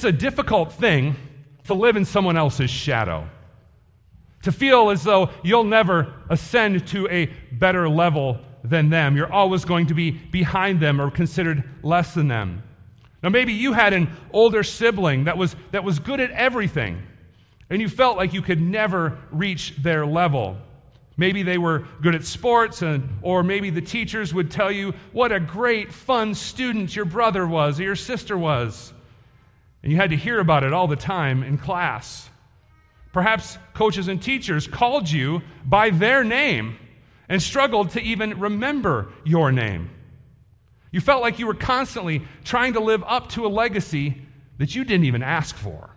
It's a difficult thing to live in someone else's shadow, to feel as though you'll never ascend to a better level than them. You're always going to be behind them or considered less than them. Now, maybe you had an older sibling that was, that was good at everything, and you felt like you could never reach their level. Maybe they were good at sports, and, or maybe the teachers would tell you what a great, fun student your brother was or your sister was. And you had to hear about it all the time in class. Perhaps coaches and teachers called you by their name and struggled to even remember your name. You felt like you were constantly trying to live up to a legacy that you didn't even ask for.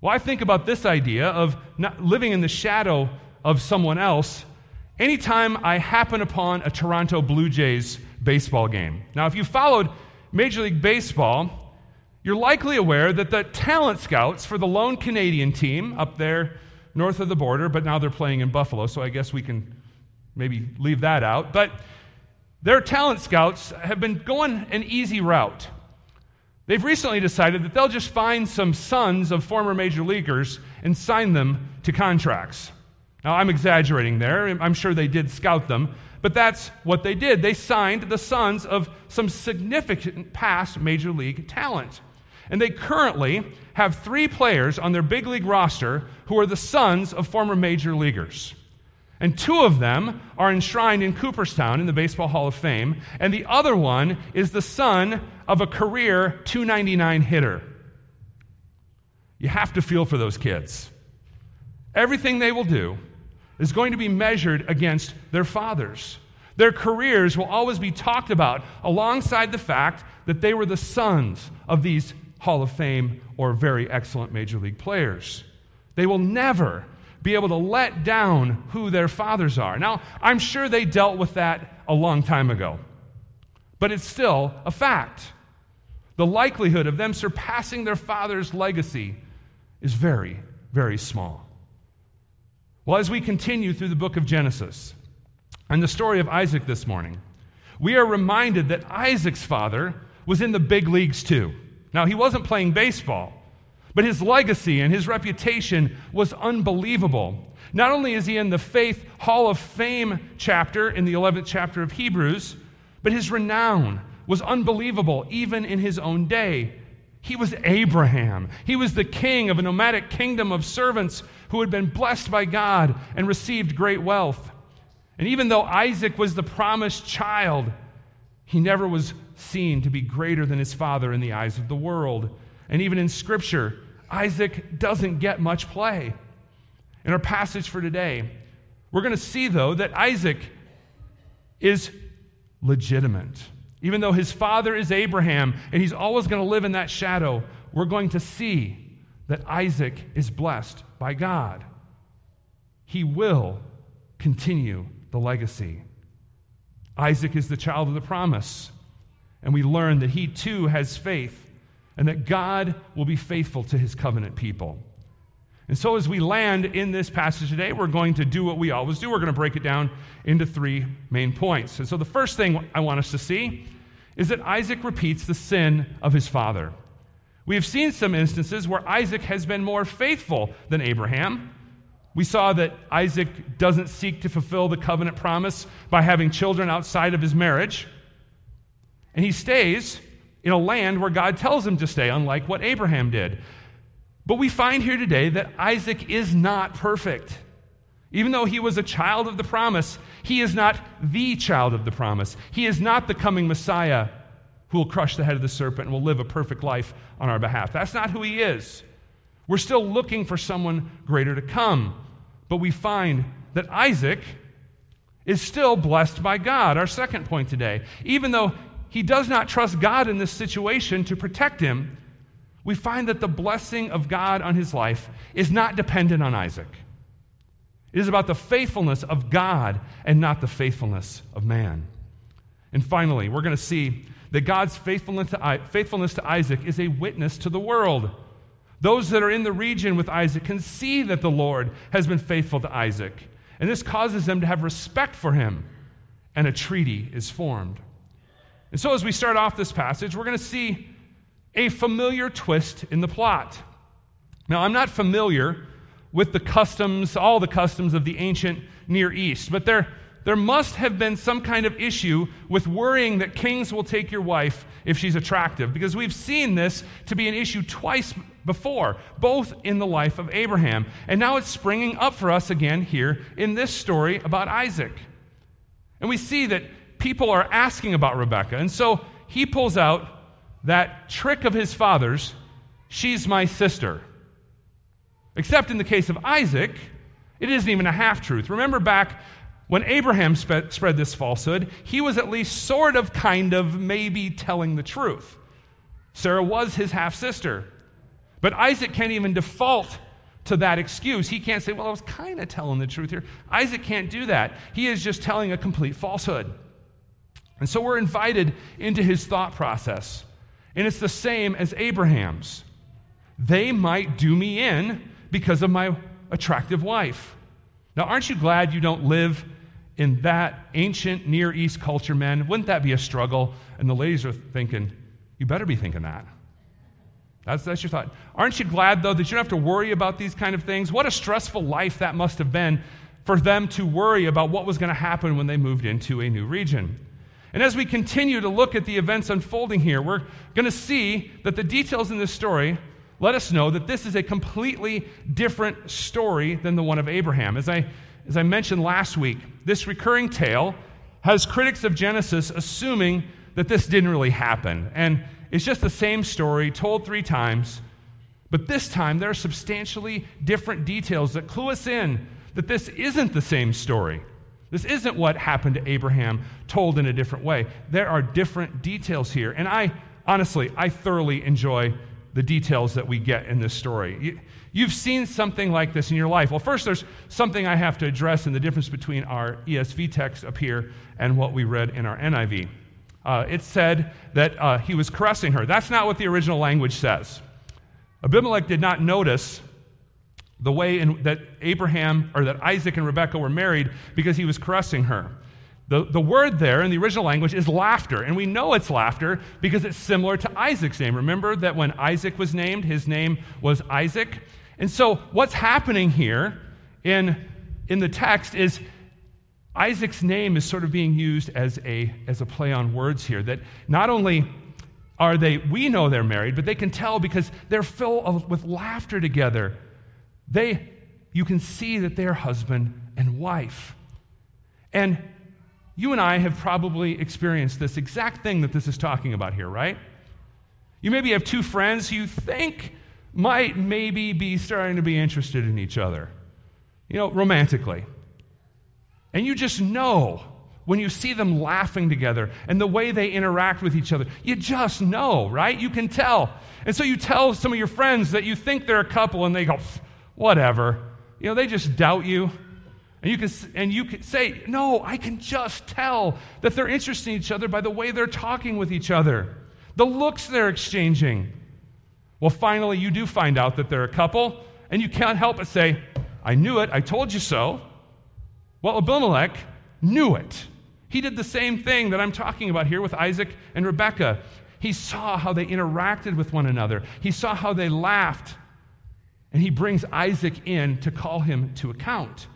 Well, I think about this idea of living in the shadow of someone else anytime I happen upon a Toronto Blue Jays baseball game. Now, if you followed Major League Baseball, you're likely aware that the talent scouts for the lone Canadian team up there north of the border, but now they're playing in Buffalo, so I guess we can maybe leave that out. But their talent scouts have been going an easy route. They've recently decided that they'll just find some sons of former major leaguers and sign them to contracts. Now, I'm exaggerating there. I'm sure they did scout them, but that's what they did. They signed the sons of some significant past major league talent. And they currently have three players on their big league roster who are the sons of former major leaguers. And two of them are enshrined in Cooperstown in the Baseball Hall of Fame, and the other one is the son of a career 299 hitter. You have to feel for those kids. Everything they will do is going to be measured against their fathers. Their careers will always be talked about alongside the fact that they were the sons of these Hall of Fame or very excellent major league players. They will never be able to let down who their fathers are. Now, I'm sure they dealt with that a long time ago, but it's still a fact. The likelihood of them surpassing their father's legacy is very, very small. Well, as we continue through the book of Genesis and the story of Isaac this morning, we are reminded that Isaac's father was in the big leagues too. Now, he wasn't playing baseball, but his legacy and his reputation was unbelievable. Not only is he in the Faith Hall of Fame chapter in the 11th chapter of Hebrews, but his renown was unbelievable even in his own day. He was Abraham. He was the king of a nomadic kingdom of servants who had been blessed by God and received great wealth. And even though Isaac was the promised child, he never was seen to be greater than his father in the eyes of the world. And even in Scripture, Isaac doesn't get much play. In our passage for today, we're going to see, though, that Isaac is legitimate. Even though his father is Abraham and he's always going to live in that shadow, we're going to see that Isaac is blessed by God. He will continue the legacy. Isaac is the child of the promise, and we learn that he too has faith and that God will be faithful to his covenant people. And so, as we land in this passage today, we're going to do what we always do. We're going to break it down into three main points. And so, the first thing I want us to see is that Isaac repeats the sin of his father. We have seen some instances where Isaac has been more faithful than Abraham. We saw that Isaac doesn't seek to fulfill the covenant promise by having children outside of his marriage. And he stays in a land where God tells him to stay, unlike what Abraham did. But we find here today that Isaac is not perfect. Even though he was a child of the promise, he is not the child of the promise. He is not the coming Messiah who will crush the head of the serpent and will live a perfect life on our behalf. That's not who he is. We're still looking for someone greater to come. But we find that Isaac is still blessed by God. Our second point today. Even though he does not trust God in this situation to protect him, we find that the blessing of God on his life is not dependent on Isaac. It is about the faithfulness of God and not the faithfulness of man. And finally, we're going to see that God's faithfulness to, Isaac is a witness to the world. Those that are in the region with Isaac can see that the Lord has been faithful to Isaac, and this causes them to have respect for him, and a treaty is formed. And so, as we start off this passage, we're going to see a familiar twist in the plot. Now, I'm not familiar with the customs, all the customs of the ancient Near East, but there, there must have been some kind of issue with worrying that kings will take your wife if she's attractive, because we've seen this to be an issue twice before, both in the life of Abraham. And now it's springing up for us again here in this story about Isaac. And we see that people are asking about Rebekah. And so he pulls out that trick of his father's she's my sister. Except in the case of Isaac, it isn't even a half truth. Remember back when Abraham spe- spread this falsehood, he was at least sort of, kind of, maybe telling the truth. Sarah was his half sister. But Isaac can't even default to that excuse. He can't say, Well, I was kind of telling the truth here. Isaac can't do that. He is just telling a complete falsehood. And so we're invited into his thought process. And it's the same as Abraham's. They might do me in because of my attractive wife. Now, aren't you glad you don't live in that ancient Near East culture, men? Wouldn't that be a struggle? And the ladies are thinking, you better be thinking that. That's, that's your thought. Aren't you glad, though, that you don't have to worry about these kind of things? What a stressful life that must have been for them to worry about what was going to happen when they moved into a new region. And as we continue to look at the events unfolding here, we're going to see that the details in this story let us know that this is a completely different story than the one of Abraham. As I, as I mentioned last week, this recurring tale has critics of Genesis assuming that this didn't really happen. And it's just the same story told three times. But this time, there are substantially different details that clue us in that this isn't the same story. This isn't what happened to Abraham told in a different way. There are different details here. And I, honestly, I thoroughly enjoy the details that we get in this story. You, have seen something like this in your life. Well, first, there's something I have to address in the difference between our ESV text up here and what we read in our NIV. Uh, it said that uh, he was caressing her. That's not what the original language says. Abimelech did not notice the way in, that Abraham or that Isaac and Rebekah were married because he was caressing her. The, the word there in the original language is laughter, and we know it's laughter because it's similar to Isaac's name. Remember that when Isaac was named, his name was Isaac? And so, what's happening here in, in the text is Isaac's name is sort of being used as a, as a play on words here. That not only are they, we know they're married, but they can tell because they're filled of, with laughter together. They, you can see that they're husband and wife. And you and I have probably experienced this exact thing that this is talking about here, right? You maybe have two friends you think might maybe be starting to be interested in each other, you know, romantically. And you just know when you see them laughing together and the way they interact with each other. You just know, right? You can tell. And so you tell some of your friends that you think they're a couple and they go, whatever. You know, they just doubt you. And you, can, and you can say, No, I can just tell that they're interested in each other by the way they're talking with each other, the looks they're exchanging. Well, finally, you do find out that they're a couple, and you can't help but say, I knew it, I told you so. Well, Abimelech knew it. He did the same thing that I'm talking about here with Isaac and Rebekah. He saw how they interacted with one another, he saw how they laughed, and he brings Isaac in to call him to account.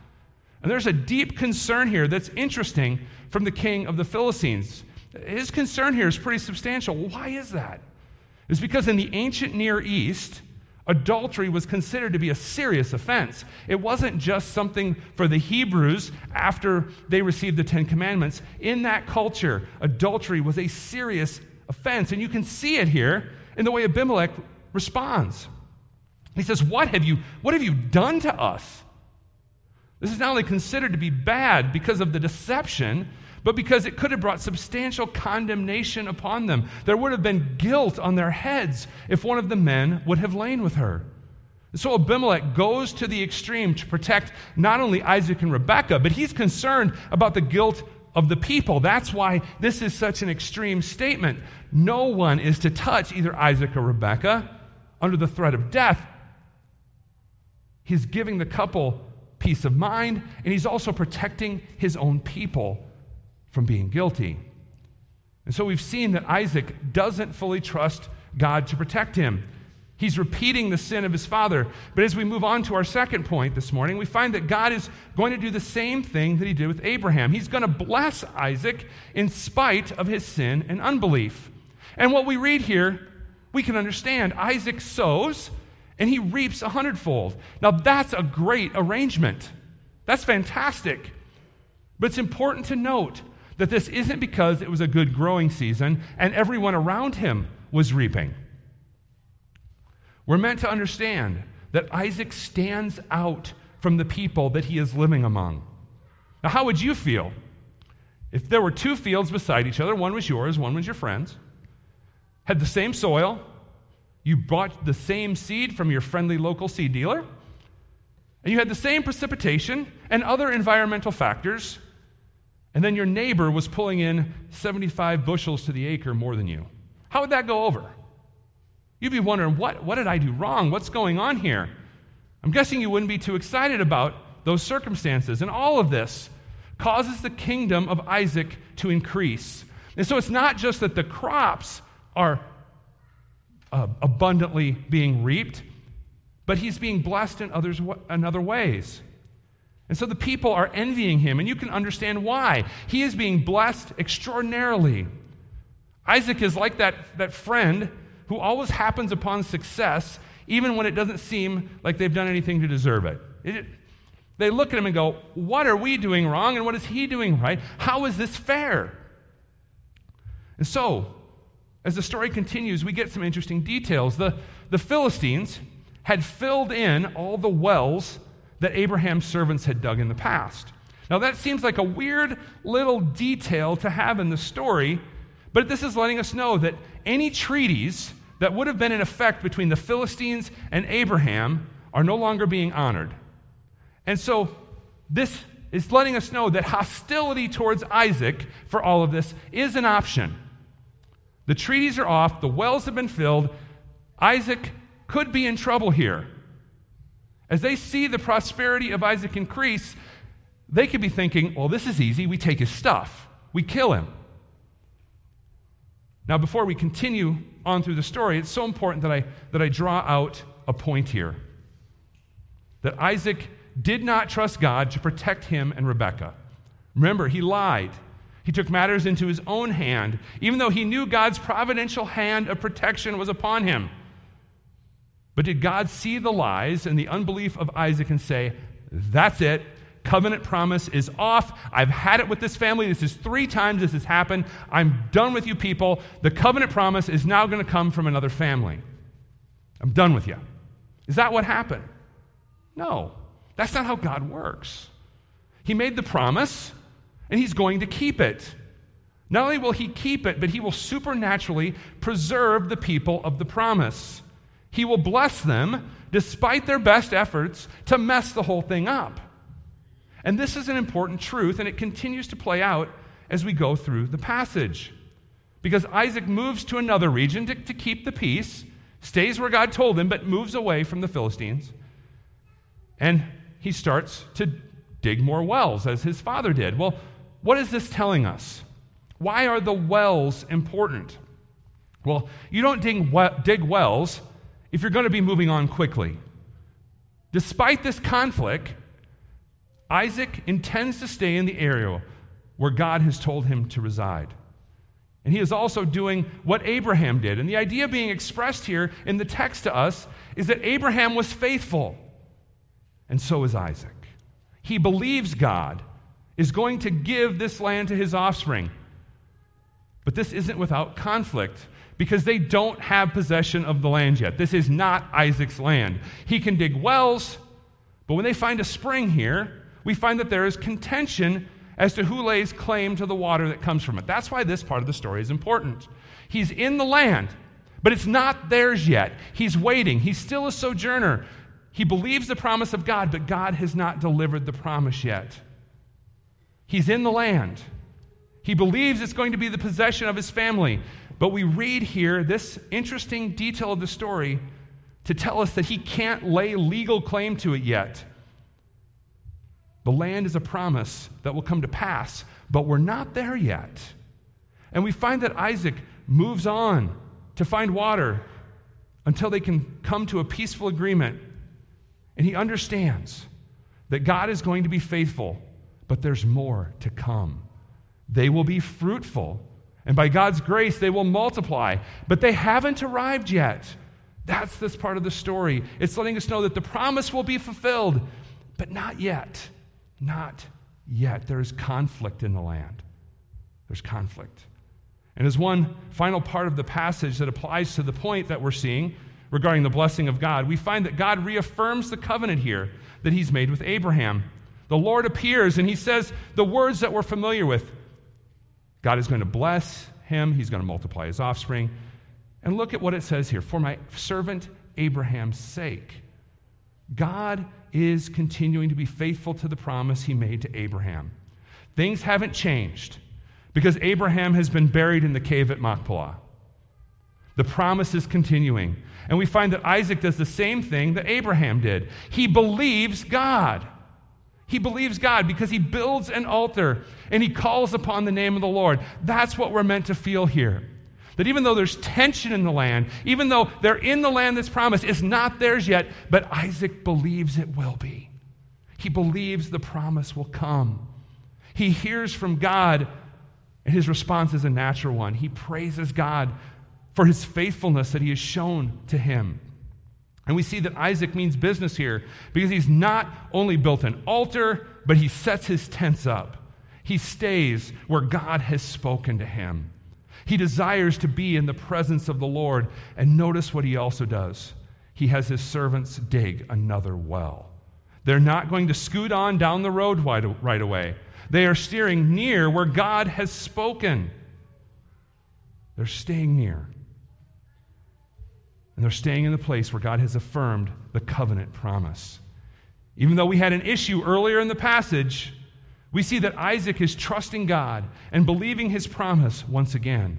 And there's a deep concern here that's interesting from the king of the Philistines. His concern here is pretty substantial. Why is that? It's because in the ancient Near East, adultery was considered to be a serious offense. It wasn't just something for the Hebrews after they received the Ten Commandments. In that culture, adultery was a serious offense. And you can see it here in the way Abimelech responds. He says, What have you, what have you done to us? This is not only considered to be bad because of the deception, but because it could have brought substantial condemnation upon them. There would have been guilt on their heads if one of the men would have lain with her. So Abimelech goes to the extreme to protect not only Isaac and Rebekah, but he's concerned about the guilt of the people. That's why this is such an extreme statement. No one is to touch either Isaac or Rebekah under the threat of death. He's giving the couple peace of mind, and he's also protecting his own people from being guilty. And so we've seen that Isaac doesn't fully trust God to protect him. He's repeating the sin of his father. But as we move on to our second point this morning, we find that God is going to do the same thing that he did with Abraham. He's going to bless Isaac in spite of his sin and unbelief. And what we read here, we can understand. Isaac sows and he reaps a hundredfold. Now, that's a great arrangement. That's fantastic. But it's important to note that this isn't because it was a good growing season and everyone around him was reaping. We're meant to understand that Isaac stands out from the people that he is living among. Now, how would you feel if there were two fields beside each other? One was yours, one was your friend's, had the same soil, you bought the same seed from your friendly local seed dealer, and you had the same precipitation and other environmental factors, and then your neighbor was pulling in 75 bushels to the acre more than you. How would that go over? You'd be wondering, what, what did I do wrong? What's going on here? I'm guessing you wouldn't be too excited about those circumstances. And all of this causes the kingdom of Isaac to increase. And so it's not just that the crops are uh, abundantly being reaped, but he's being blessed in, others, in other ways. And so the people are envying him, and you can understand why. He is being blessed extraordinarily. Isaac is like that, that friend who always happens upon success, even when it doesn't seem like they've done anything to deserve it. it. They look at him and go, What are we doing wrong, and what is he doing right? How is this fair? And so, as the story continues, we get some interesting details. The, the Philistines had filled in all the wells that Abraham's servants had dug in the past. Now, that seems like a weird little detail to have in the story, but this is letting us know that any treaties that would have been in effect between the Philistines and Abraham are no longer being honored. And so this is letting us know that hostility towards Isaac for all of this is an option. The treaties are off, the wells have been filled. Isaac could be in trouble here. As they see the prosperity of Isaac increase, they could be thinking, well, this is easy. We take his stuff, we kill him. Now, before we continue on through the story, it's so important that I, that I draw out a point here. That Isaac did not trust God to protect him and Rebekah. Remember, he lied. He took matters into his own hand, even though he knew God's providential hand of protection was upon him. But did God see the lies and the unbelief of Isaac and say, That's it, covenant promise is off. I've had it with this family. This is three times this has happened. I'm done with you people. The covenant promise is now going to come from another family. I'm done with you. Is that what happened? No. That's not how God works. He made the promise, and He's going to keep it. Not only will He keep it, but He will supernaturally preserve the people of the promise. He will bless them despite their best efforts to mess the whole thing up. And this is an important truth, and it continues to play out as we go through the passage. Because Isaac moves to another region to, to keep the peace, stays where God told him, but moves away from the Philistines. And he starts to dig more wells, as his father did. Well, what is this telling us? Why are the wells important? Well, you don't dig, dig wells if you're going to be moving on quickly. Despite this conflict, Isaac intends to stay in the area where God has told him to reside. And he is also doing what Abraham did. And the idea being expressed here in the text to us is that Abraham was faithful, and so is Isaac. He believes God is going to give this land to his offspring. But this isn't without conflict because they don't have possession of the land yet. This is not Isaac's land. He can dig wells, but when they find a spring here, we find that there is contention as to who lays claim to the water that comes from it. That's why this part of the story is important. He's in the land, but it's not theirs yet. He's waiting. He's still a sojourner. He believes the promise of God, but God has not delivered the promise yet. He's in the land. He believes it's going to be the possession of his family. But we read here this interesting detail of the story to tell us that he can't lay legal claim to it yet. The land is a promise that will come to pass, but we're not there yet. And we find that Isaac moves on to find water until they can come to a peaceful agreement. And he understands that God is going to be faithful, but there's more to come. They will be fruitful, and by God's grace, they will multiply, but they haven't arrived yet. That's this part of the story. It's letting us know that the promise will be fulfilled, but not yet. Not yet. There is conflict in the land. There's conflict. And as one final part of the passage that applies to the point that we're seeing regarding the blessing of God, we find that God reaffirms the covenant here that he's made with Abraham. The Lord appears and he says the words that we're familiar with God is going to bless him, he's going to multiply his offspring. And look at what it says here for my servant Abraham's sake. God is continuing to be faithful to the promise he made to Abraham. Things haven't changed because Abraham has been buried in the cave at Machpelah. The promise is continuing. And we find that Isaac does the same thing that Abraham did. He believes God. He believes God because he builds an altar and he calls upon the name of the Lord. That's what we're meant to feel here. That even though there's tension in the land, even though they're in the land that's promised, it's not theirs yet, but Isaac believes it will be. He believes the promise will come. He hears from God, and his response is a natural one. He praises God for his faithfulness that he has shown to him. And we see that Isaac means business here because he's not only built an altar, but he sets his tents up. He stays where God has spoken to him. He desires to be in the presence of the Lord. And notice what he also does he has his servants dig another well. They're not going to scoot on down the road right away. They are steering near where God has spoken. They're staying near. And they're staying in the place where God has affirmed the covenant promise. Even though we had an issue earlier in the passage, we see that Isaac is trusting God and believing his promise once again.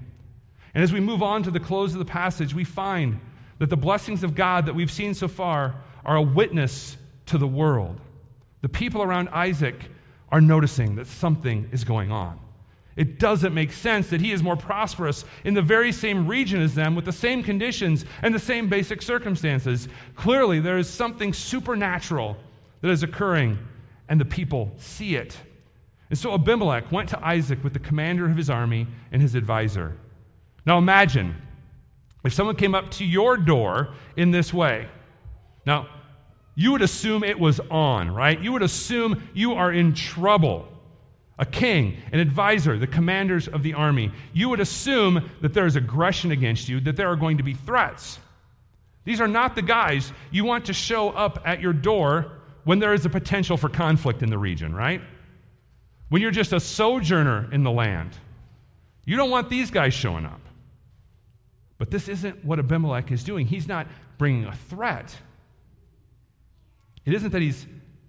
And as we move on to the close of the passage, we find that the blessings of God that we've seen so far are a witness to the world. The people around Isaac are noticing that something is going on. It doesn't make sense that he is more prosperous in the very same region as them with the same conditions and the same basic circumstances. Clearly, there is something supernatural that is occurring, and the people see it. And so Abimelech went to Isaac with the commander of his army and his advisor. Now imagine if someone came up to your door in this way. Now, you would assume it was on, right? You would assume you are in trouble. A king, an advisor, the commanders of the army. You would assume that there is aggression against you, that there are going to be threats. These are not the guys you want to show up at your door when there is a potential for conflict in the region, right? when you're just a sojourner in the land. You don't want these guys showing up. But this isn't what Abimelech is doing. He's not bringing a threat. It isn't that he's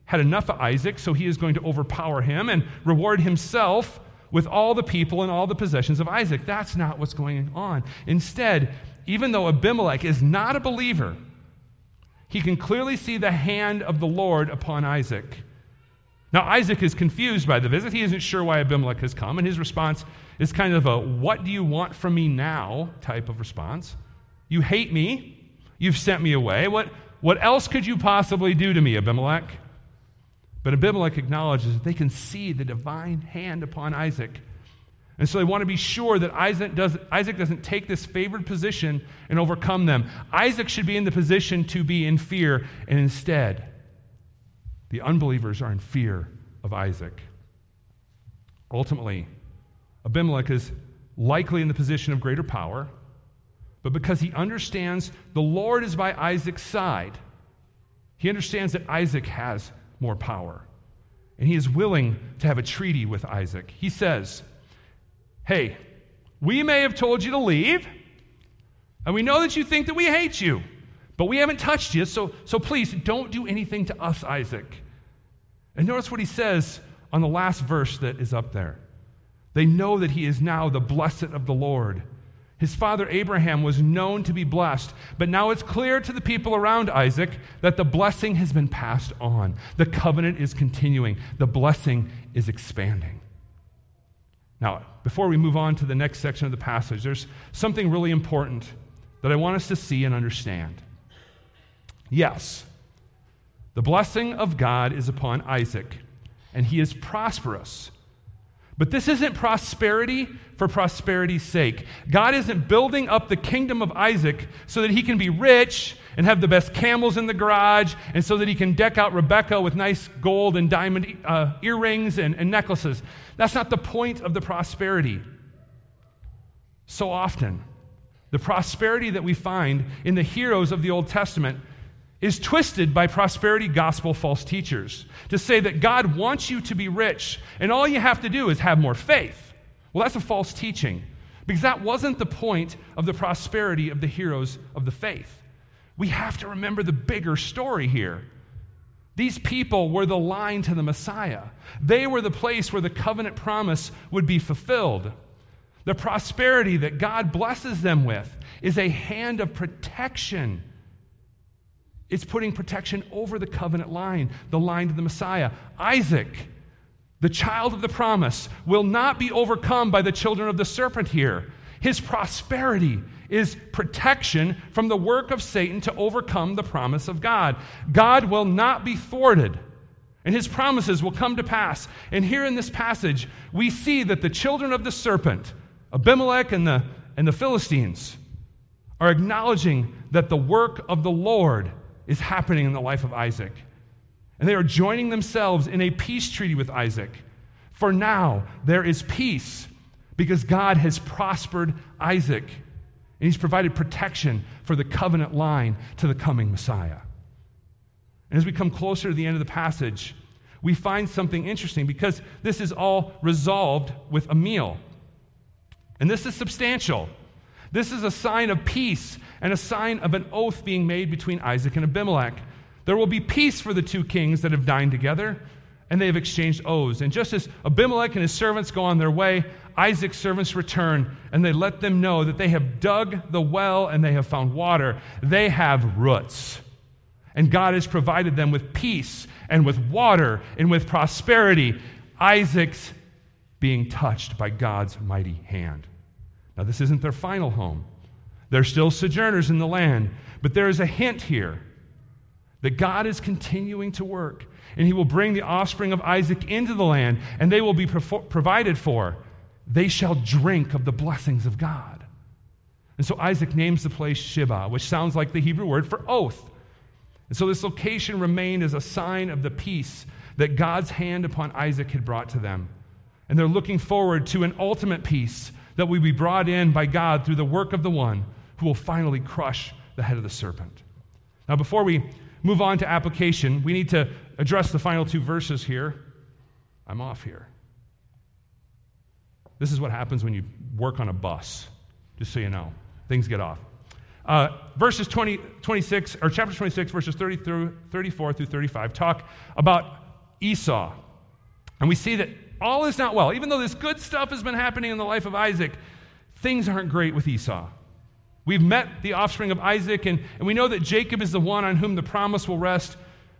had enough of Isaac, so he is going to overpower him and reward himself with all the people and all the possessions of Isaac. That's not what's going on. Instead, even though Abimelech is not a believer, he can clearly see the hand of the Lord upon Isaac. Now, Isaac is confused by the visit. He isn't sure why Abimelech has come, and his response is kind of a, What do you want from me now? type of response. You hate me. You've sent me away. What, what else could you possibly do to me, Abimelech? But Abimelech acknowledges that they can see the divine hand upon Isaac. And so they want to be sure that Isaac, does, Isaac doesn't take this favored position and overcome them. Isaac should be in the position to be in fear, and instead, the unbelievers are in fear of Isaac. Ultimately, Abimelech is likely in the position of greater power, but because he understands the Lord is by Isaac's side, he understands that Isaac has more power. And he is willing to have a treaty with Isaac. He says, Hey, we may have told you to leave, and we know that you think that we hate you, but we haven't touched you, so, so please don't do anything to us, Isaac. And notice what he says on the last verse that is up there. They know that he is now the blessed of the Lord. His father Abraham was known to be blessed, but now it's clear to the people around Isaac that the blessing has been passed on. The covenant is continuing, the blessing is expanding. Now, before we move on to the next section of the passage, there's something really important that I want us to see and understand. Yes, the blessing of God is upon Isaac, and he is prosperous. But this isn't prosperity for prosperity's sake. God isn't building up the kingdom of Isaac so that he can be rich and have the best camels in the garage and so that he can deck out Rebekah with nice gold and diamond uh, earrings and, and necklaces. That's not the point of the prosperity. So often, the prosperity that we find in the heroes of the Old Testament is twisted by prosperity gospel false teachers to say that God wants you to be rich and all you have to do is have more faith. Well, that's a false teaching because that wasn't the point of the prosperity of the heroes of the faith. We have to remember the bigger story here. These people were the line to the Messiah. They were the place where the covenant promise would be fulfilled. The prosperity that God blesses them with is a hand of protection it's putting protection over the covenant line, the line to the Messiah. Isaac, the child of the promise, will not be overcome by the children of the serpent here. His prosperity is protection from the work of Satan to overcome the promise of God. God will not be thwarted, and his promises will come to pass. And here in this passage, we see that the children of the serpent, Abimelech and the, and the Philistines, are acknowledging that the work of the Lord is happening in the life of Isaac. And they are joining themselves in a peace treaty with Isaac. For now, there is peace because God has prospered Isaac and he's provided protection for the covenant line to the coming Messiah. And as we come closer to the end of the passage, we find something interesting because this is all resolved with a meal. And this is substantial. This is a sign of peace and a sign of an oath being made between Isaac and Abimelech. There will be peace for the two kings that have dined together, and they have exchanged oaths. And just as Abimelech and his servants go on their way, Isaac's servants return, and they let them know that they have dug the well and they have found water. They have roots. And God has provided them with peace and with water and with prosperity. Isaac's being touched by God's mighty hand. Now, this isn't their final home. They're still sojourners in the land, but there is a hint here that God is continuing to work, and He will bring the offspring of Isaac into the land, and they will be provided for. They shall drink of the blessings of God. And so Isaac names the place Shibah, which sounds like the Hebrew word for oath. And so this location remained as a sign of the peace that God's hand upon Isaac had brought to them. And they're looking forward to an ultimate peace that we be brought in by God through the work of the one who will finally crush the head of the serpent. Now, before we move on to application, we need to address the final two verses here. I'm off here. This is what happens when you work on a bus, just so you know. Things get off. Uh, verses 20, 26, or chapter 26, verses 30 through 34 through 35 talk about Esau. And we see that all is not well. Even though this good stuff has been happening in the life of Isaac, things aren't great with Esau. We've met the offspring of Isaac, and, and we know that Jacob is the one on whom the promise will rest.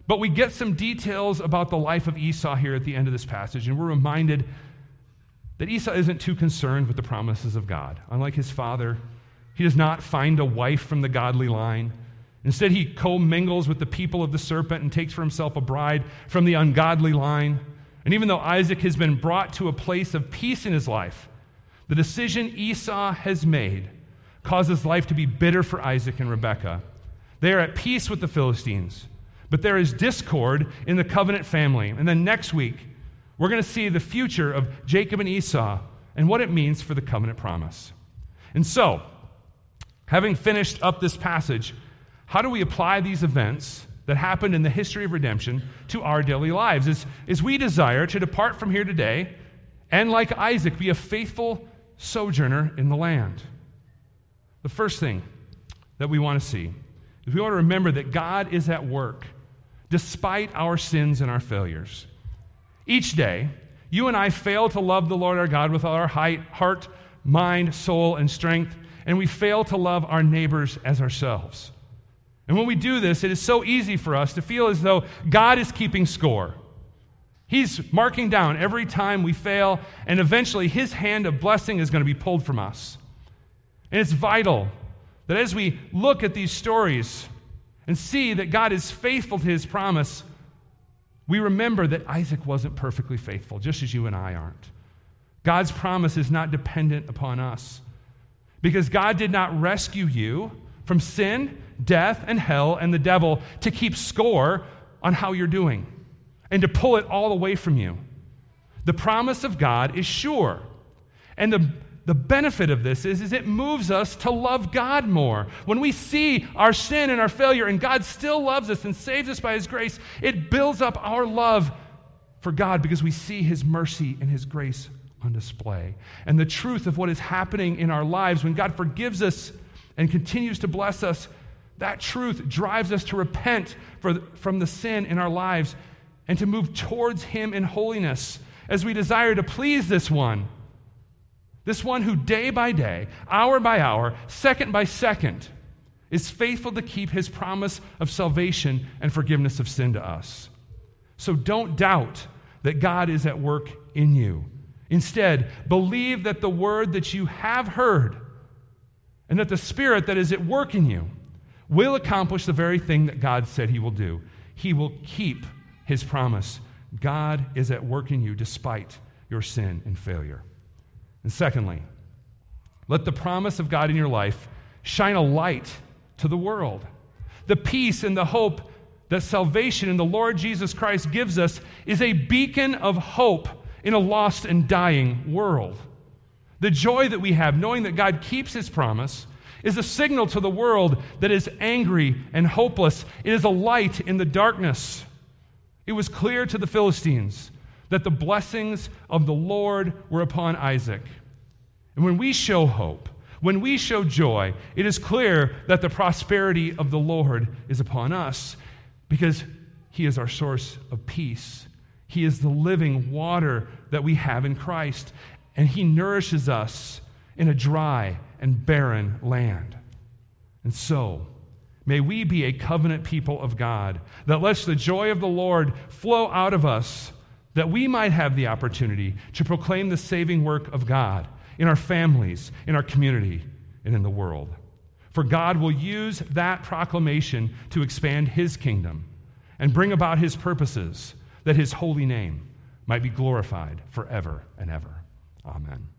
But we get some details about the life of Esau here at the end of this passage, and we're reminded that Esau isn't too concerned with the promises of God. Unlike his father, he does not find a wife from the godly line. Instead, he commingles with the people of the serpent and takes for himself a bride from the ungodly line. And even though Isaac has been brought to a place of peace in his life, the decision Esau has made causes life to be bitter for Isaac and Rebekah. They are at peace with the Philistines, but there is discord in the covenant family. And then next week, we're going to see the future of Jacob and Esau and what it means for the covenant promise. And so, having finished up this passage, how do we apply these events that happened in the history of redemption to our daily lives is, is we desire to depart from here today and, like Isaac, be a faithful sojourner in the land. The first thing that we want to see is we want to remember that God is at work despite our sins and our failures. Each day, you and I fail to love the Lord our God with all our heart, mind, soul, and strength, and we fail to love our neighbors as ourselves. And when we do this, it is so easy for us to feel as though God is keeping score. He's marking down every time we fail, and eventually his hand of blessing is going to be pulled from us. And it's vital that as we look at these stories and see that God is faithful to his promise, we remember that Isaac wasn't perfectly faithful, just as you and I aren't. God's promise is not dependent upon us because God did not rescue you from sin, death, and hell and the devil to keep score on how you're doing and to pull it all away from you. The promise of God is sure. And the, the benefit of this is, is it moves us to love God more. When we see our sin and our failure, and God still loves us and saves us by His grace, it builds up our love for God because we see His mercy and His grace on display. And the truth of what is happening in our lives when God forgives us and continues to bless us, that truth drives us to repent for, from the sin in our lives and to move towards Him in holiness as we desire to please this one this one who day by day, hour by hour, second by second, is faithful to keep his promise of salvation and forgiveness of sin to us. So don't doubt that God is at work in you. Instead, believe that the word that you have heard and that the Spirit that is at work in you will accomplish the very thing that God said he will do. He will keep his promise. God is at work in you despite your sin and failure. And secondly, let the promise of God in your life shine a light to the world. The peace and the hope that salvation in the Lord Jesus Christ gives us is a beacon of hope in a lost and dying world. The joy that we have, knowing that God keeps his promise, is a signal to the world that is angry and hopeless. It is a light in the darkness. It was clear to the Philistines that the blessings of the Lord were upon Isaac. And when we show hope, when we show joy, it is clear that the prosperity of the Lord is upon us because He is our source of peace. He is the living water that we have in Christ, and He nourishes us in a dry and barren land. And so, may we be a covenant people of God that lets the joy of the Lord flow out of us that we might have the opportunity to proclaim the saving work of God in our families, in our community, and in the world. For God will use that proclamation to expand His kingdom and bring about His purposes that His holy name might be glorified forever and ever. Amen.